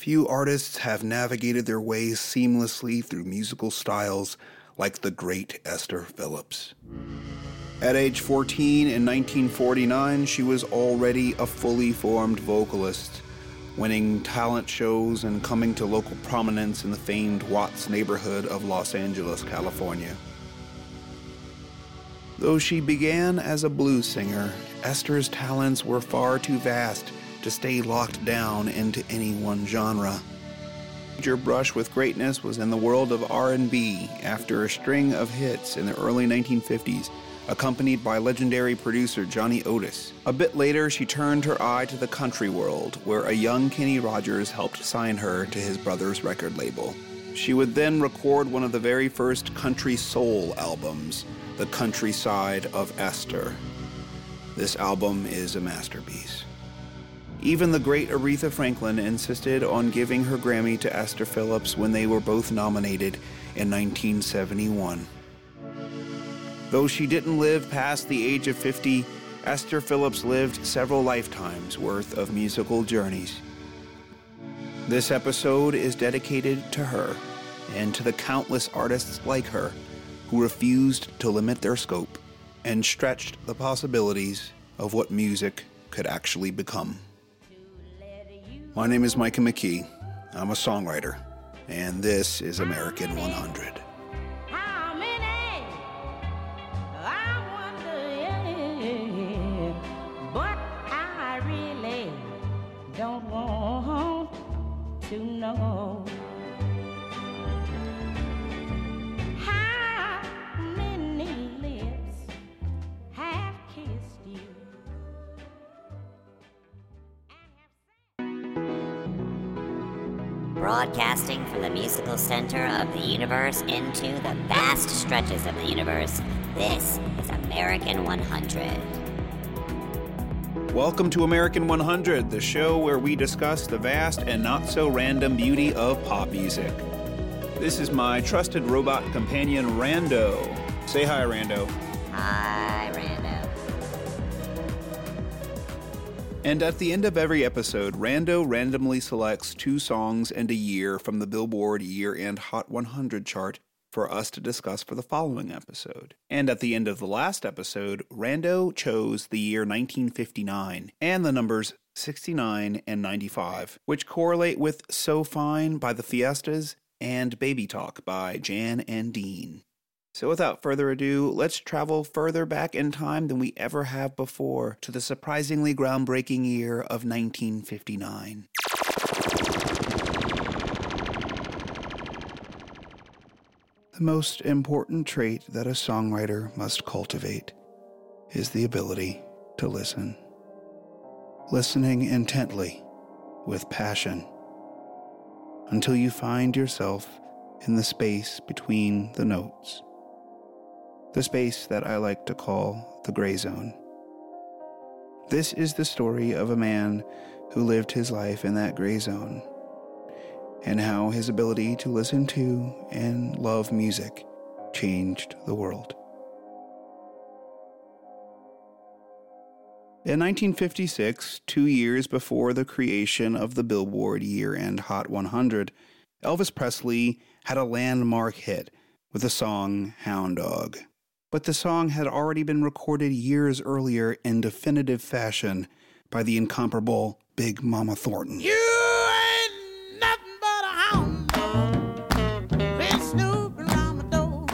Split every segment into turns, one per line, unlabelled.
Few artists have navigated their ways seamlessly through musical styles like the great Esther Phillips. At age 14 in 1949, she was already a fully formed vocalist, winning talent shows and coming to local prominence in the famed Watts neighborhood of Los Angeles, California. Though she began as a blues singer, Esther's talents were far too vast to stay locked down into any one genre. Major brush with greatness was in the world of R&B after a string of hits in the early 1950s, accompanied by legendary producer Johnny Otis. A bit later, she turned her eye to the country world, where a young Kenny Rogers helped sign her to his brother's record label. She would then record one of the very first country soul albums, The Countryside of Esther. This album is a masterpiece. Even the great Aretha Franklin insisted on giving her Grammy to Esther Phillips when they were both nominated in 1971. Though she didn't live past the age of 50, Esther Phillips lived several lifetimes worth of musical journeys. This episode is dedicated to her and to the countless artists like her who refused to limit their scope and stretched the possibilities of what music could actually become. My name is Micah McKee. I'm a songwriter, and this is American 100.
How many? I wonder, yeah. But I really don't want to know.
Broadcasting from the musical center of the universe into the vast stretches of the universe, this is American 100.
Welcome to American 100, the show where we discuss the vast and not so random beauty of pop music. This is my trusted robot companion, Rando. Say hi, Rando.
Hi,
And at the end of every episode, Rando randomly selects two songs and a year from the Billboard Year End Hot 100 chart for us to discuss for the following episode. And at the end of the last episode, Rando chose the year 1959 and the numbers 69 and 95, which correlate with So Fine by the Fiestas and Baby Talk by Jan and Dean. So, without further ado, let's travel further back in time than we ever have before to the surprisingly groundbreaking year of 1959. The most important trait that a songwriter must cultivate is the ability to listen. Listening intently, with passion, until you find yourself in the space between the notes the space that I like to call the gray zone. This is the story of a man who lived his life in that gray zone, and how his ability to listen to and love music changed the world. In 1956, two years before the creation of the Billboard Year End Hot 100, Elvis Presley had a landmark hit with the song Hound Dog but the song had already been recorded years earlier in definitive fashion by the incomparable Big Mama Thornton.
You ain't nothing but a hound dog. Been snooping around my door.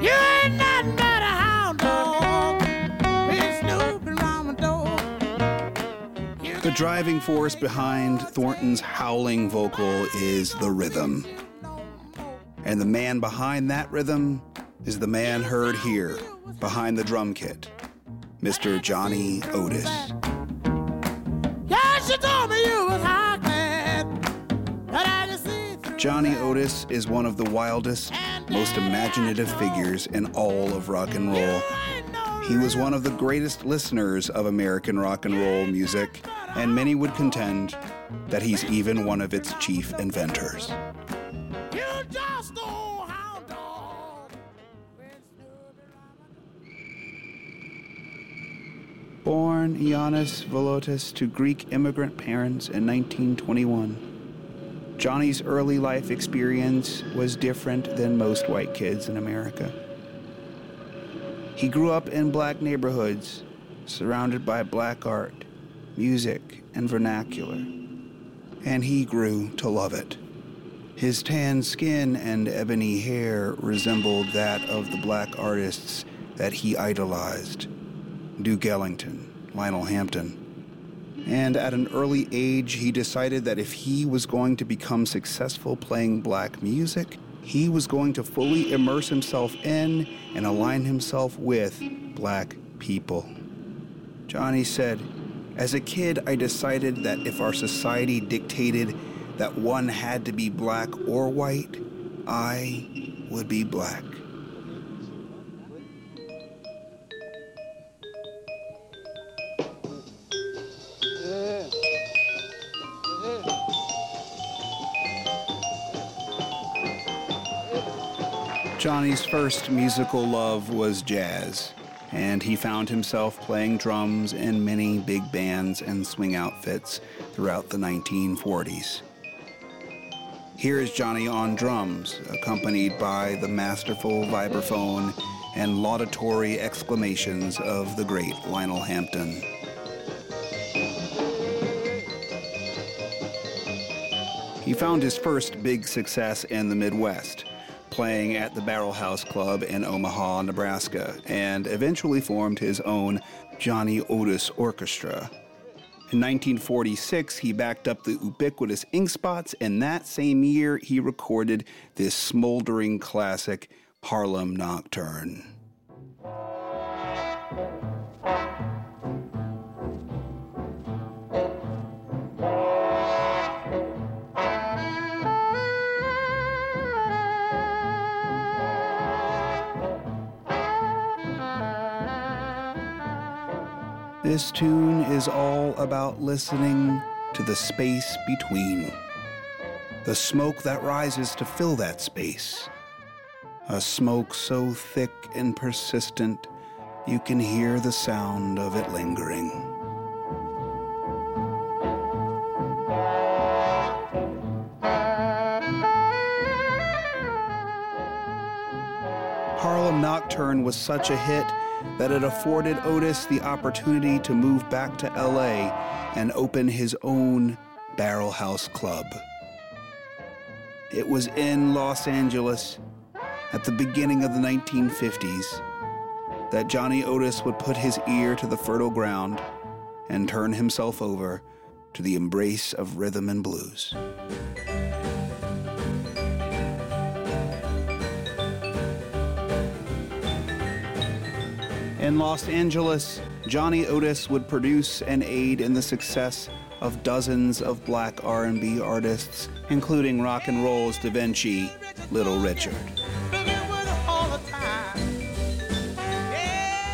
You ain't nothing but a hound dog. Been snooping around my door. You
The driving force behind Thornton's howling vocal is the rhythm. And the man behind that rhythm is the man heard here, behind the drum kit, Mr. Johnny Otis.
Yeah, she told me you was hackneyed. But I can see through
Johnny Otis is one of the wildest, most imaginative figures in all of rock and roll. He was one of the greatest listeners of American rock and roll music, and many would contend that he's even one of its chief inventors. Born Ioannis Veliotes to Greek immigrant parents in 1921. Johnny's early life experience was different than most white kids in America. He grew up in black neighborhoods, surrounded by black art, music, and vernacular, and he grew to love it. His tan skin and ebony hair resembled that of the black artists that he idolized Duke Ellington, Lionel Hampton. And at an early age, he decided that if he was going to become successful playing black music, he was going to fully immerse himself in and align himself with black people. Johnny said, As a kid, I decided that if our society dictated that one had to be black or white, I would be black. Johnny's first musical love was jazz, and he found himself playing drums in many big bands and swing outfits throughout the 1940s. Here is Johnny on drums, accompanied by the masterful vibraphone and laudatory exclamations of the great Lionel Hampton. He found his first big success in the Midwest, playing at the Barrel House Club in Omaha, Nebraska, and eventually formed his own Johnny Otis Orchestra. In 1946, he backed up the ubiquitous Ink Spots, and that same year, he recorded this smoldering classic, Harlem Nocturne. This tune is all about listening to the space between. The smoke that rises to fill that space. A smoke so thick and persistent, you can hear the sound of it lingering. Harlem Nocturne was such a hit that it afforded Otis the opportunity to move back to LA and open his own Barrel House Club. It was in Los Angeles at the beginning of the 1950s that Johnny Otis would put his ear to the fertile ground and turn himself over to the embrace of rhythm and blues. In Los Angeles, Johnny Otis would produce and aid in the success of dozens of black R&B artists, including rock and roll's Da Vinci, Little Richard.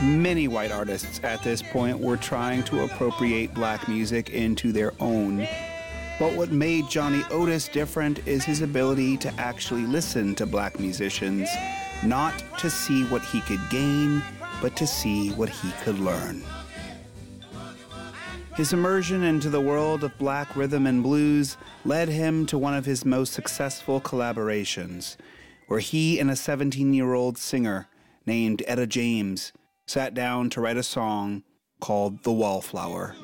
Many white artists at this point were trying to appropriate black music into their own. But what made Johnny Otis different is his ability to actually listen to black musicians, not to see what he could gain, but to see what he could learn. His immersion into the world of black rhythm and blues led him to one of his most successful collaborations, where he and a 17 year old singer named Etta James sat down to write a song called The Wallflower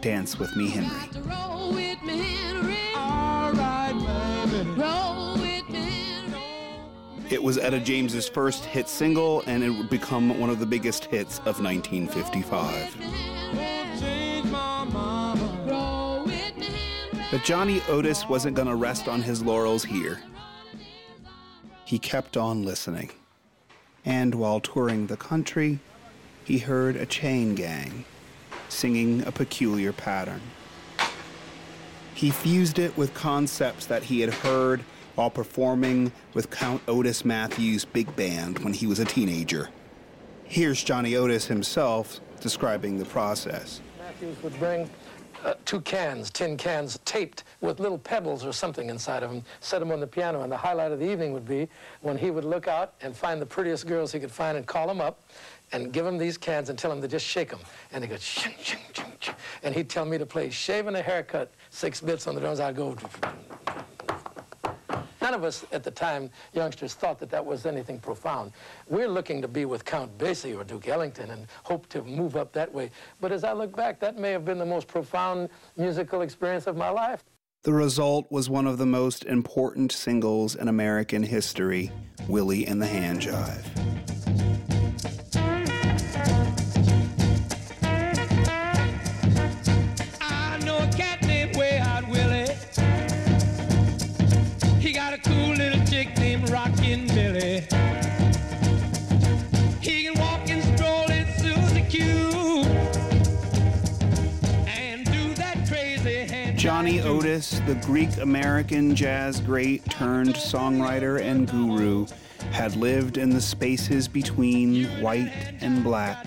Dance with Me, Henry. It was Etta James's first hit single, and it would become one of the biggest hits of 1955.
Change my mama. Roll with me, Henry.
But Johnny Otis wasn't going to rest on his laurels here. He kept on listening. And while touring the country, he heard a chain gang singing a peculiar pattern. He fused it with concepts that he had heard while performing with Count Otis Matthews' big band when he was a teenager. Here's Johnny Otis himself describing the process.
Matthews would bring uh, two cans, tin cans, taped with little pebbles or something inside of them, set them on the piano, and the highlight of the evening would be when he would look out and find the prettiest girls he could find and call them up and give them these cans and tell them to just shake them. And they go, shing, shing, shing, shing. And he'd tell me to play shaving a haircut, six bits on the drums. I'd go. None of us at the time, youngsters, thought that that was anything profound. We're looking to be with Count Basie or Duke Ellington and hope to move up that way. But as I look back, that may have been the most profound musical experience of my life.
The result was one of the most important singles in American history Willie and the Hand Jive. The Greek American jazz great turned songwriter and guru, had lived in the spaces between white and black,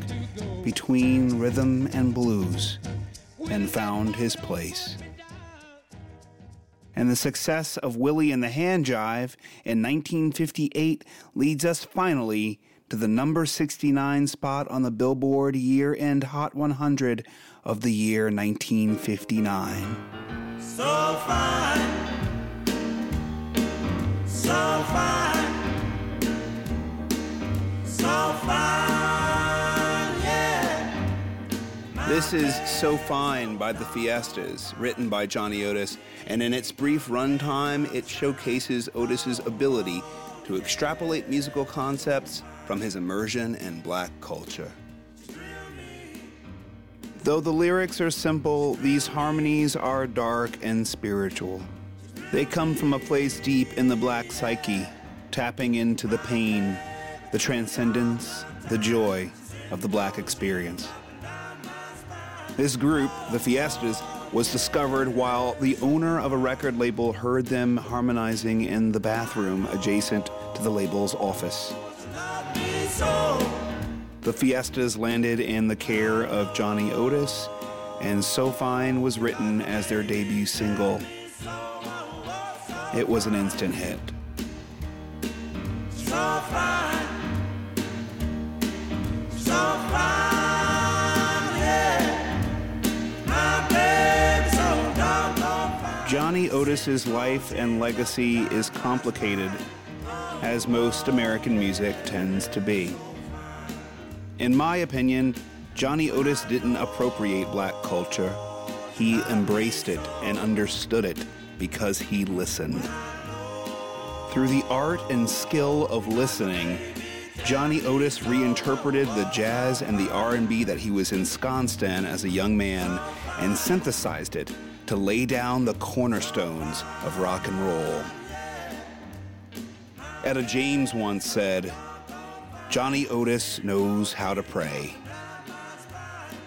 between rhythm and blues, and found his place. And the success of Willie and the Hand Jive in 1958 leads us finally to the number 69 spot on the Billboard Year End Hot 100 of the year 1959.
So fine. So fine. So fine, yeah.
This is So Fine by the Fiestas, written by Johnny Otis, and in its brief runtime, it showcases Otis's ability to extrapolate musical concepts from his immersion in black culture. Though the lyrics are simple, these harmonies are dark and spiritual. They come from a place deep in the black psyche, tapping into the pain, the transcendence, the joy of the black experience. This group, the Fiestas, was discovered while the owner of a record label heard them harmonizing in the bathroom adjacent to the label's office. The Fiestas landed in the care of Johnny Otis, and So Fine was written as their debut single. It was an instant hit.
So fine. So fine, yeah. My baby so doggone fine.
Johnny Otis's life and legacy is complicated, as most American music tends to be. In my opinion, Johnny Otis didn't appropriate black culture. He embraced it and understood it because he listened. Through the art and skill of listening, Johnny Otis reinterpreted the jazz and the R&B that he was ensconced in as a young man and synthesized it to lay down the cornerstones of rock and roll. Etta James once said, Johnny Otis knows how to pray.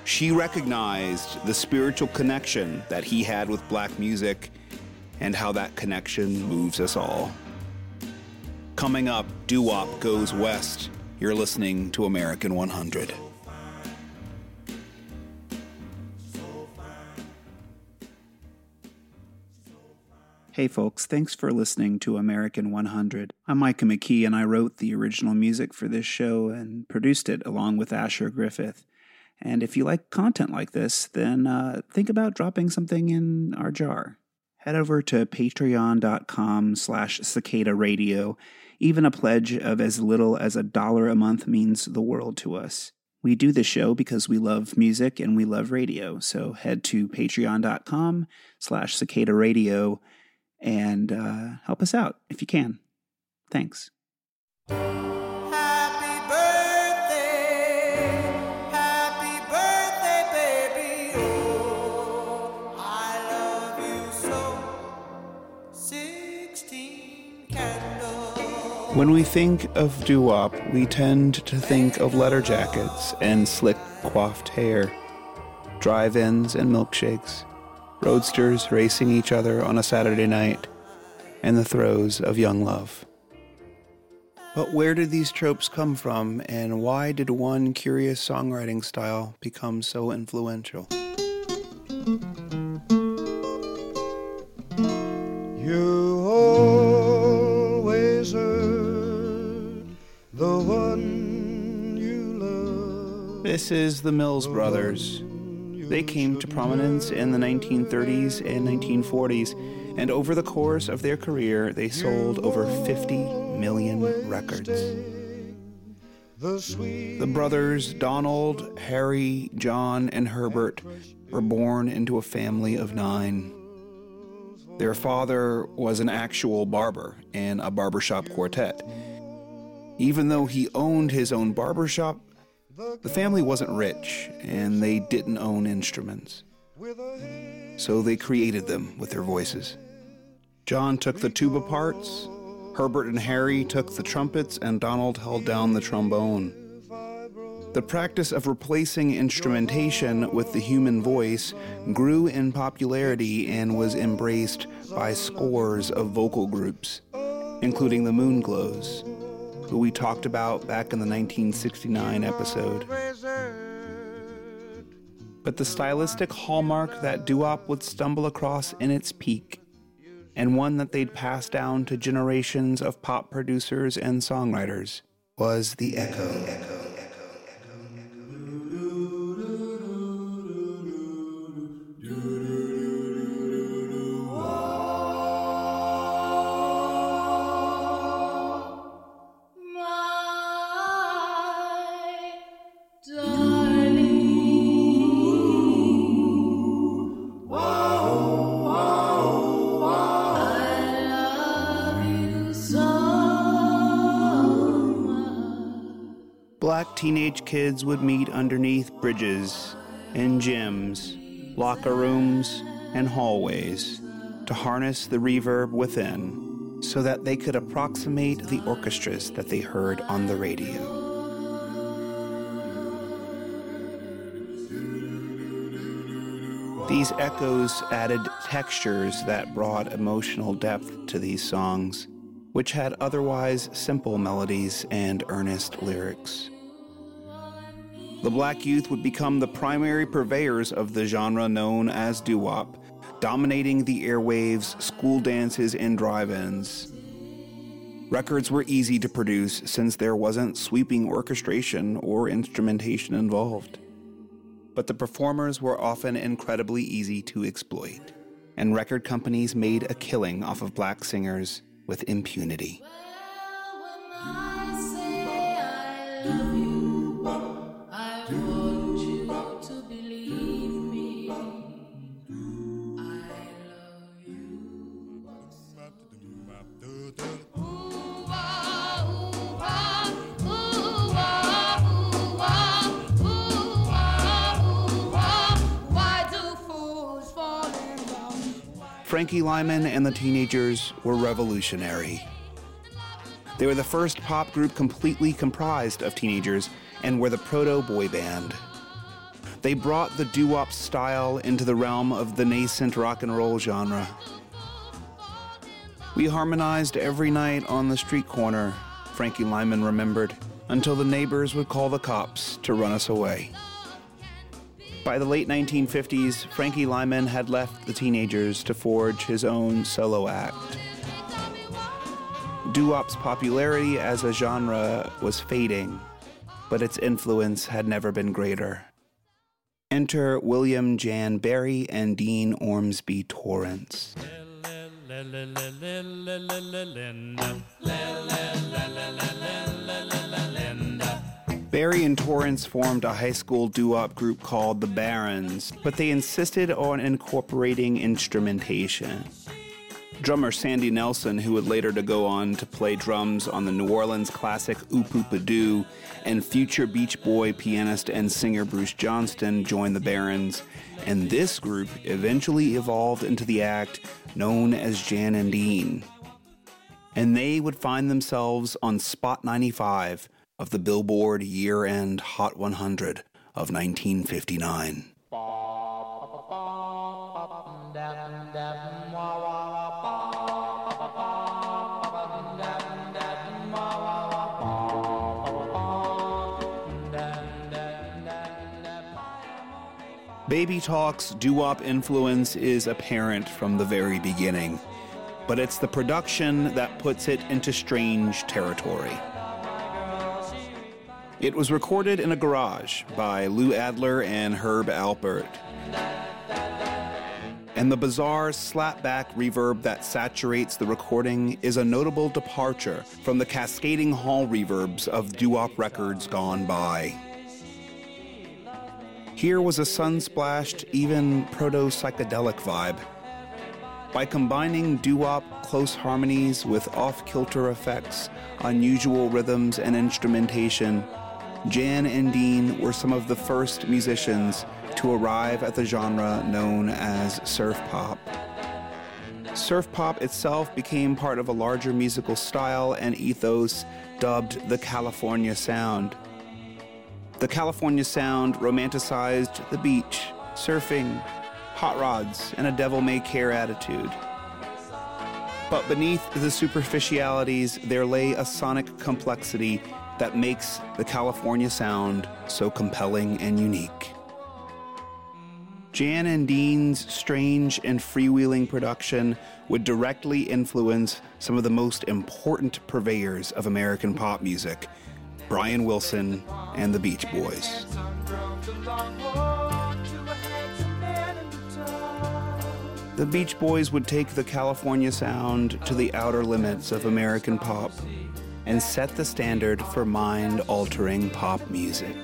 She recognized the spiritual connection that he had with black music and how that connection moves us all. Coming up, Doo Wop Goes West. You're listening to American 100. Hey folks, thanks for listening to American 100. I'm Micah McKee and I wrote the original music for this show and produced it along with Asher Griffith. And if you like content like this, then uh, think about dropping something in our jar. Head over to patreon.com slash cicada radio. Even a pledge of as little as a dollar a month means the world to us. We do this show because we love music and we love radio. So head to patreon.com slash cicada radio and uh, help us out if you can. Thanks.
Happy birthday, happy birthday, baby. Oh, I love you so. Sixteen candles.
When we think of doo wop, we tend to think of letter jackets and slick coiffed hair, drive ins and milkshakes, roadsters racing each other on a Saturday night, and the throes of young love. But where did these tropes come from, and why did one curious songwriting style become so influential?
You always heard the one you love
This is the Mills Brothers. They came to prominence in the 1930s and 1940s, and over the course of their career, they sold over 50 million records. The brothers Donald, Harry, John, and Herbert were born into a family of nine. Their father was an actual barber in a barbershop quartet. Even though he owned his own barbershop, the family wasn't rich and they didn't own instruments. So they created them with their voices. John took the tuba parts, Herbert and Harry took the trumpets, and Donald held down the trombone. The practice of replacing instrumentation with the human voice grew in popularity and was embraced by scores of vocal groups, including the Moonglows, who we talked about back in the 1969 episode. But the stylistic hallmark that doo-wop would stumble across in its peak, and one that they'd pass down to generations of pop producers and songwriters, was the echo. Black teenage kids would meet underneath bridges, in gyms, locker rooms, and hallways to harness the reverb within so that they could approximate the orchestras that they heard on the radio. These echoes added textures that brought emotional depth to these songs, which had otherwise simple melodies and earnest lyrics. The black youth would become the primary purveyors of the genre known as doo wop, dominating the airwaves, school dances, and drive ins. Records were easy to produce since there wasn't sweeping orchestration or instrumentation involved. But the performers were often incredibly easy to exploit, and record companies made a killing off of black singers with impunity. Frankie Lymon and the Teenagers were revolutionary. They were the first pop group completely comprised of teenagers and were the proto boy band. They brought the doo wop style into the realm of the nascent rock and roll genre. We harmonized every night on the street corner, Frankie Lymon remembered, until the neighbors would call the cops to run us away. By the late 1950s, Frankie Lymon had left the teenagers to forge his own solo act. Doo-wop's popularity as a genre was fading, but its influence had never been greater. Enter William Jan Berry and Dean Ormsby Torrence. Berry and Torrence formed a high school doo-wop group called the Barons, but they insisted on incorporating instrumentation. Drummer Sandy Nelson, who would later to go on to play drums on the New Orleans classic Oop Doo, and future Beach Boy pianist and singer Bruce Johnston joined the Barons, and this group eventually evolved into the act known as Jan and Dean. And they would find themselves on Spot 95 of the Billboard year end Hot 100 of 1959. Baby Talk's doo wop influence is apparent from the very beginning, but it's the production that puts it into strange territory. It was recorded in a garage by Lou Adler and Herb Alpert. And the bizarre slapback reverb that saturates the recording is a notable departure from the cascading hall reverbs of doo-wop records gone by. Here was a sun-splashed, even proto-psychedelic vibe. By combining doo-wop close harmonies with off-kilter effects, unusual rhythms, and instrumentation, Jan and Dean were some of the first musicians to arrive at the genre known as surf pop. Surf pop itself became part of a larger musical style and ethos dubbed the California Sound. The California Sound romanticized the beach, surfing, hot rods, and a devil may care attitude. But beneath the superficialities, there lay a sonic complexity that makes the California sound so compelling and unique. Jan and Dean's strange and freewheeling production would directly influence some of the most important purveyors of American pop music Brian Wilson and the Beach Boys. The Beach Boys would take the California sound to the outer limits of American pop and set the standard for mind altering pop music.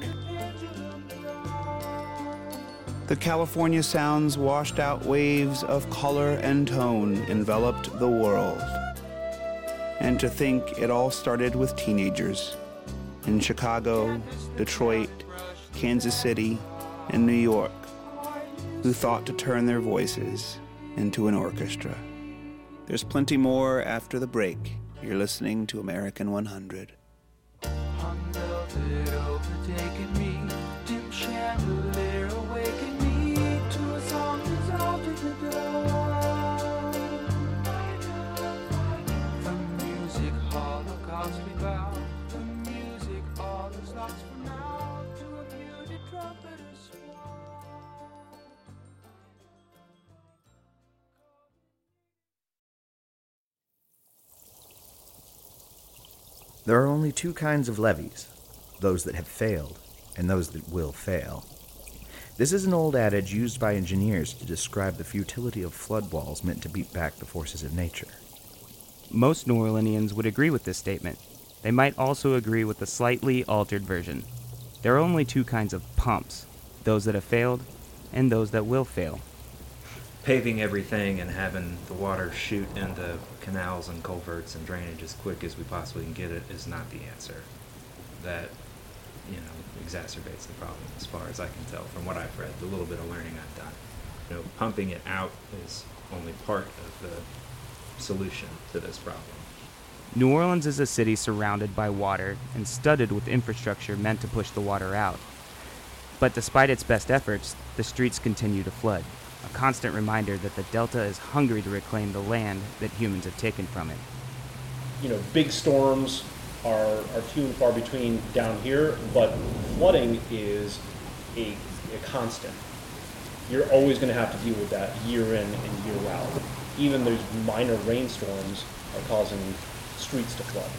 The California sounds washed out waves of color and tone enveloped the world. And to think it all started with teenagers in Chicago, Detroit, Kansas City, and New York who thought to turn their voices into an orchestra. There's plenty more after the break. You're listening to American 100.
There are only two kinds of levees those that have failed and those that will fail. This is an old adage used by engineers to describe the futility of flood walls meant to beat back the forces of nature.
Most New Orleanians would agree with this statement. They might also agree with the slightly altered version. There are only two kinds of pumps those that have failed and those that will fail.
Paving everything and having the water shoot into canals and culverts and drainage as quick as we possibly can get it is not the answer. That, you know, exacerbates the problem as far as I can tell from what I've read, the little bit of learning I've done. You know, pumping it out is only part of the solution to this problem.
New Orleans is a city surrounded by water and studded with infrastructure meant to push the water out. But despite its best efforts, the streets continue to flood, a constant reminder that the Delta is hungry to reclaim the land that humans have taken from it.
you know, big storms are, are few and far between down here, but flooding is a, a constant. You're always going to have to deal with that year in and year out. Even those minor rainstorms are causing streets to flood.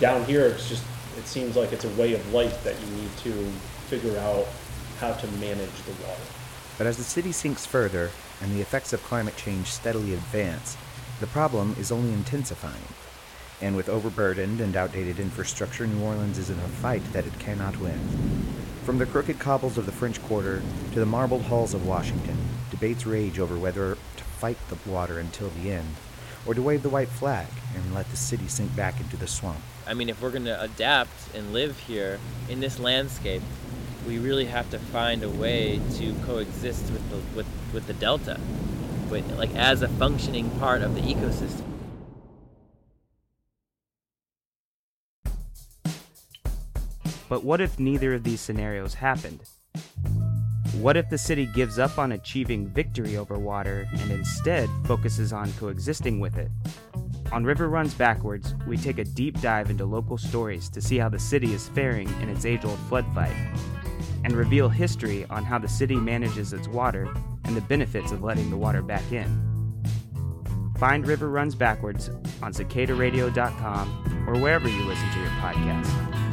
Down here, it's just, it seems like it's a way of life that you need to figure out how to manage the water.
But as the city sinks further and the effects of climate change steadily advance, the problem is only intensifying. And with overburdened and outdated infrastructure, New Orleans is in a fight that it cannot win. From the crooked cobbles of the French Quarter to the marbled halls of Washington, debates rage over whether to fight the water until the end, or to wave the white flag and let the city sink back into the swamp.
I mean, if we're going to adapt and live here in this landscape, we really have to find a way to coexist with the with, with the delta, with, like as a functioning part of the ecosystem.
But what if neither of these scenarios happened? What if the city gives up on achieving victory over water and instead focuses on coexisting with it? On River Runs Backwards, we take a deep dive into local stories to see how the city is faring in its age old flood fight, and reveal history on how the city manages its water and the benefits of letting the water back in. Find River Runs Backwards on cicadaradio.com or wherever you listen to your podcast.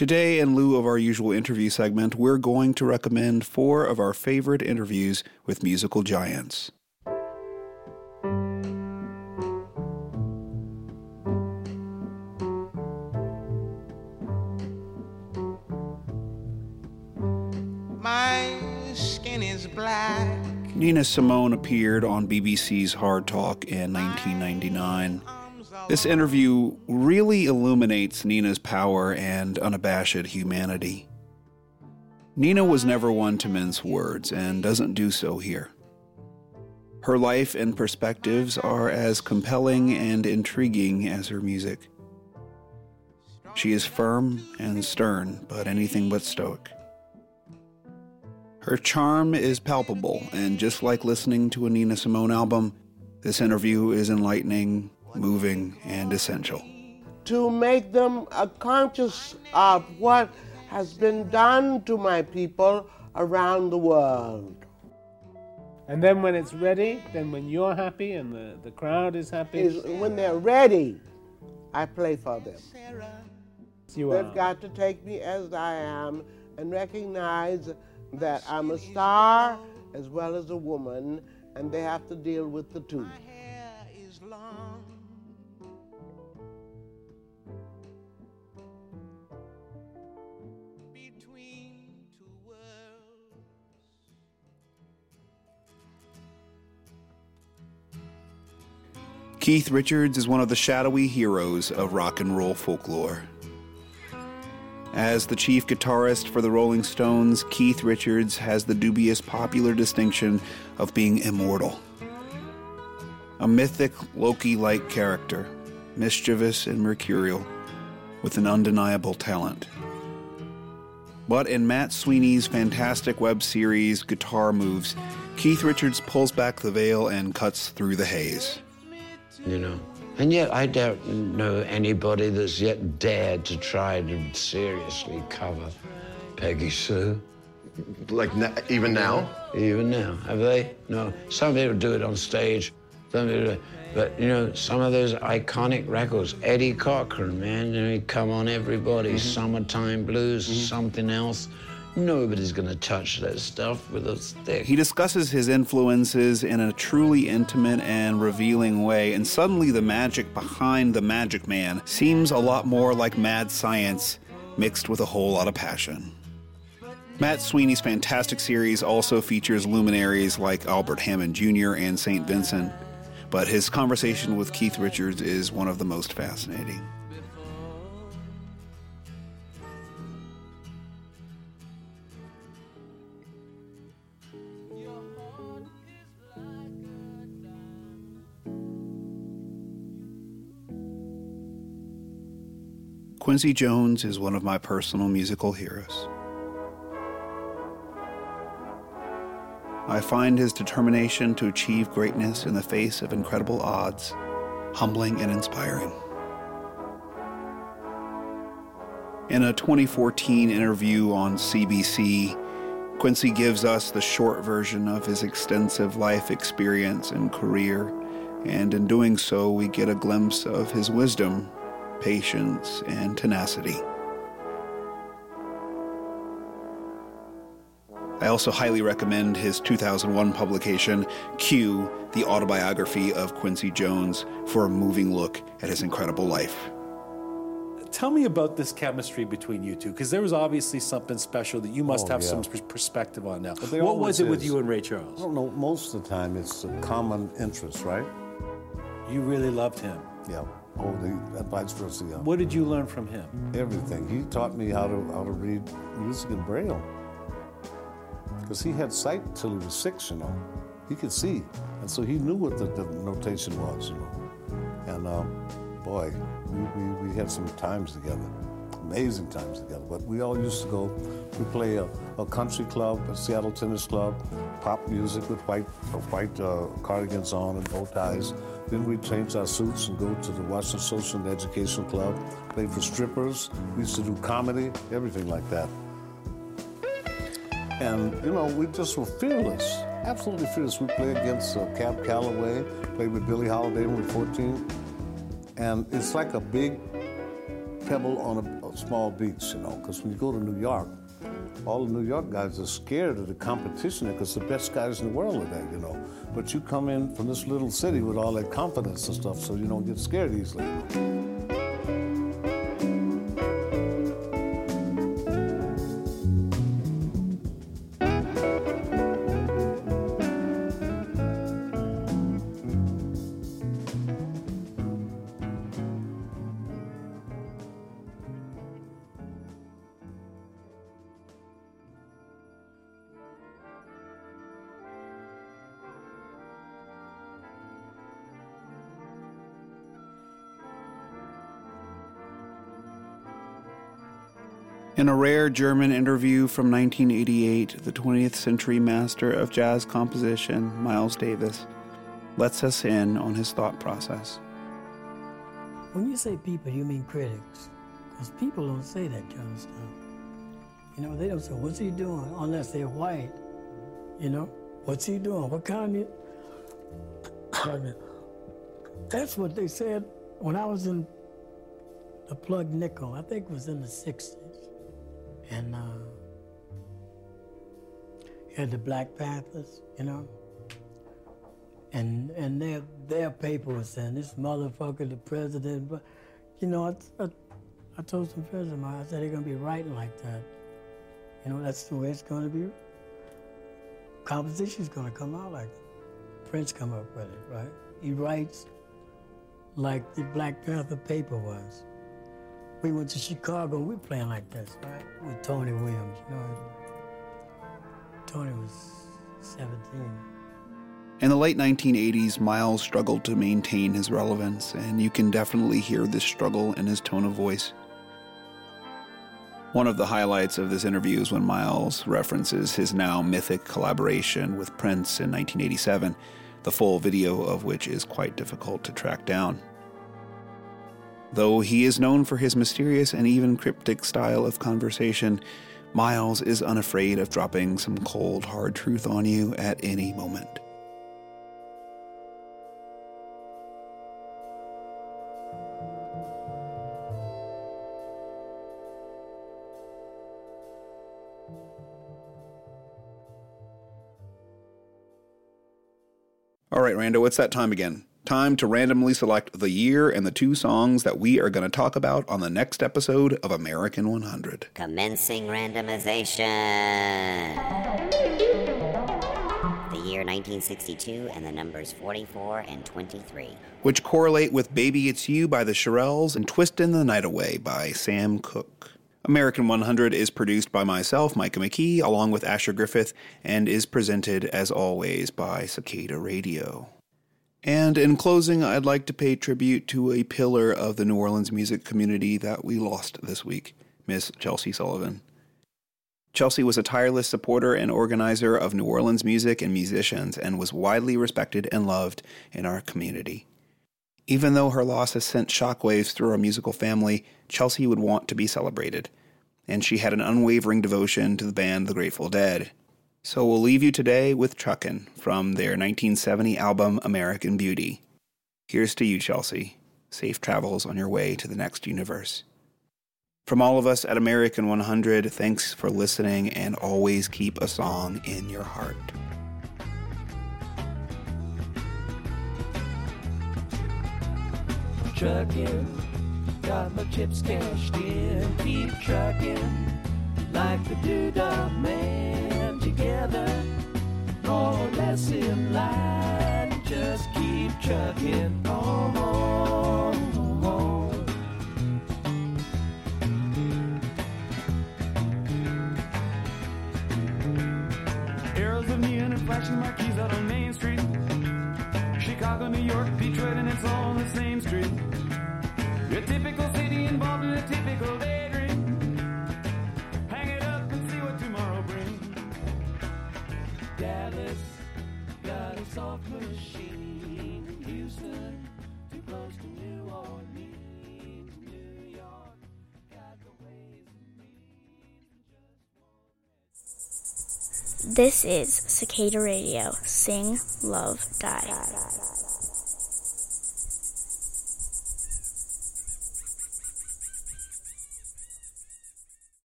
Today, in lieu of our usual interview segment, we're going to recommend four of our favorite interviews with musical giants.
My skin is black.
Nina Simone appeared on BBC's Hard Talk in 1999. This interview really illuminates Nina's power and unabashed humanity. Nina was never one to mince words and doesn't do so here. Her life and perspectives are as compelling and intriguing as her music. She is firm and stern, but anything but stoic. Her charm is palpable, and just like listening to a Nina Simone album, this interview is enlightening, moving, and essential.
to make them uh, conscious of what has been done to my people around the world.
And then when it's ready, then when you're happy and the, the crowd is happy,
Is when they're ready, I play for them.
you
They've
are.
got to take me as I am and recognize that I'm a star as well as a woman, and they have to deal with the two.
Keith Richards is one of the shadowy heroes of rock and roll folklore. As the chief guitarist for the Rolling Stones, Keith Richards has the dubious popular distinction of being immortal. A mythic Loki like character, mischievous and mercurial, with an undeniable talent. But in Matt Sweeney's fantastic web series Guitar Moves, Keith Richards pulls back the veil and cuts through the haze.
You know. And yet, I don't know anybody that's yet dared to try to seriously cover Peggy Sue.
Like even now?
Even now, have they? No. Some people do it on stage. Some people, but you know, some of those iconic records. Eddie Cochran, man, you know, come on everybody. Mm-hmm. Summertime Blues, mm-hmm. something else. Nobody's gonna touch that stuff with a stick.
He discusses his influences in a truly intimate and revealing way, and suddenly the magic behind the Magic Man seems a lot more like mad science mixed with a whole lot of passion. Matt Sweeney's fantastic series also features luminaries like Albert Hammond Jr. and St. Vincent, but his conversation with Keith Richards is one of the most fascinating. Quincy Jones is one of my personal musical heroes. I find his determination to achieve greatness in the face of incredible odds humbling and inspiring. In a 2014 interview on CBC, Quincy gives us the short version of his extensive life experience and career, and in doing so, we get a glimpse of his wisdom, patience, and tenacity. I also highly recommend his 2001 publication, Q, the autobiography of Quincy Jones, for a moving look at his incredible life.
Tell me about this chemistry between you two, because there was obviously something special that you must
Oh,
have
yeah.
some perspective on now. What was
always
it with you and Ray Charles?
I
Charles?
don't know. Most of the time, it's a common interest, right?
You really loved him.
Yeah. Oh, the and vice versa. Yeah.
What did you learn from him?
Everything. He taught me how to how to read music in braille. Because he had sight till he was six, you know. He could see, and so he knew what the, the notation was, you know. And um, boy, we, we, we had some times together, amazing times together. But we all used to go. We play a, a country club, a Seattle Tennis Club, pop music with white white uh, cardigans on and bow ties. Then we change our suits and go to the Washington Social and Educational Club, play for strippers. We used to do comedy, everything like that. And, you know, we just were fearless, absolutely fearless. We played against uh, Cab Calloway, played with Billie Holiday when we were 14. And it's like a big pebble on a small beats, you know, because when you go to New York, all the New York guys are scared of the competition because the best guys in the world are there, you know. But you come in from this little city with all that confidence and stuff, so you don't get scared easily.
In a rare German interview from 1988, the 20th century master of jazz composition, Miles Davis, lets us in on his thought process.
When you say people, you mean critics. Because people don't say that kind of stuff. You know, they don't say, what's he doing? Unless they're white. You know, what's he doing? What kind of. That's what they said when I was in the Plugged Nickel. I think it was in the 60s. And uh, you had the Black Panthers, you know? And and their their paper was saying this motherfucker, the president. But you know, I, I, I told some friends of mine, I said they're gonna be writing like that. You know, that's the way it's gonna be. Composition's gonna come out like that. Prince come up with it, right? He writes like the Black Panther paper was. We went to Chicago, we playing like this, right? With Tony Williams, you know. Tony was 17.
In the late 1980s, Miles struggled to maintain his relevance, and you can definitely hear this struggle in his tone of voice. One of the highlights of this interview is when Miles references his now mythic collaboration with Prince in 1987, the full video of which is quite difficult to track down. Though he is known for his mysterious and even cryptic style of conversation, Miles is unafraid of dropping some cold, hard truth on you at any moment. All right, Rando, what's that time again. Time to randomly select the year and the two songs that we are going to talk about on the next episode of American 100.
Commencing randomization. The year 1962 and the numbers 44 and 23.
which correlate with Baby It's You by the Shirelles and Twistin' the Night Away by Sam Cooke. American 100 is produced by myself, Micah McKee, along with Asher Griffith, and is presented, as always, by Cicada Radio. And in closing, I'd like to pay tribute to a pillar of the New Orleans music community that we lost this week, Miss Chelsea Sullivan. Chelsea was a tireless supporter and organizer of New Orleans music and musicians and was widely respected and loved in our community. Even though her loss has sent shockwaves through our musical family, Chelsea would want to be celebrated, and she had an unwavering devotion to the band The Grateful Dead. So we'll leave you today with Truckin' from their 1970 album American Beauty. Here's to you, Chelsea. Safe travels on your way to the next universe. From all of us at American 100, thanks for listening and always keep a song in your heart.
trucking. Got my chips cashed in. Keep trucking like the doodah man. Together, more or less in line. Just keep trucking on.
Arrows of neon and flashing marquees out on Main Street. Chicago, New York, Detroit, and it's all on the same street. A typical city involved in a typical daydream.
This is Cicada Radio. Sing, love, die.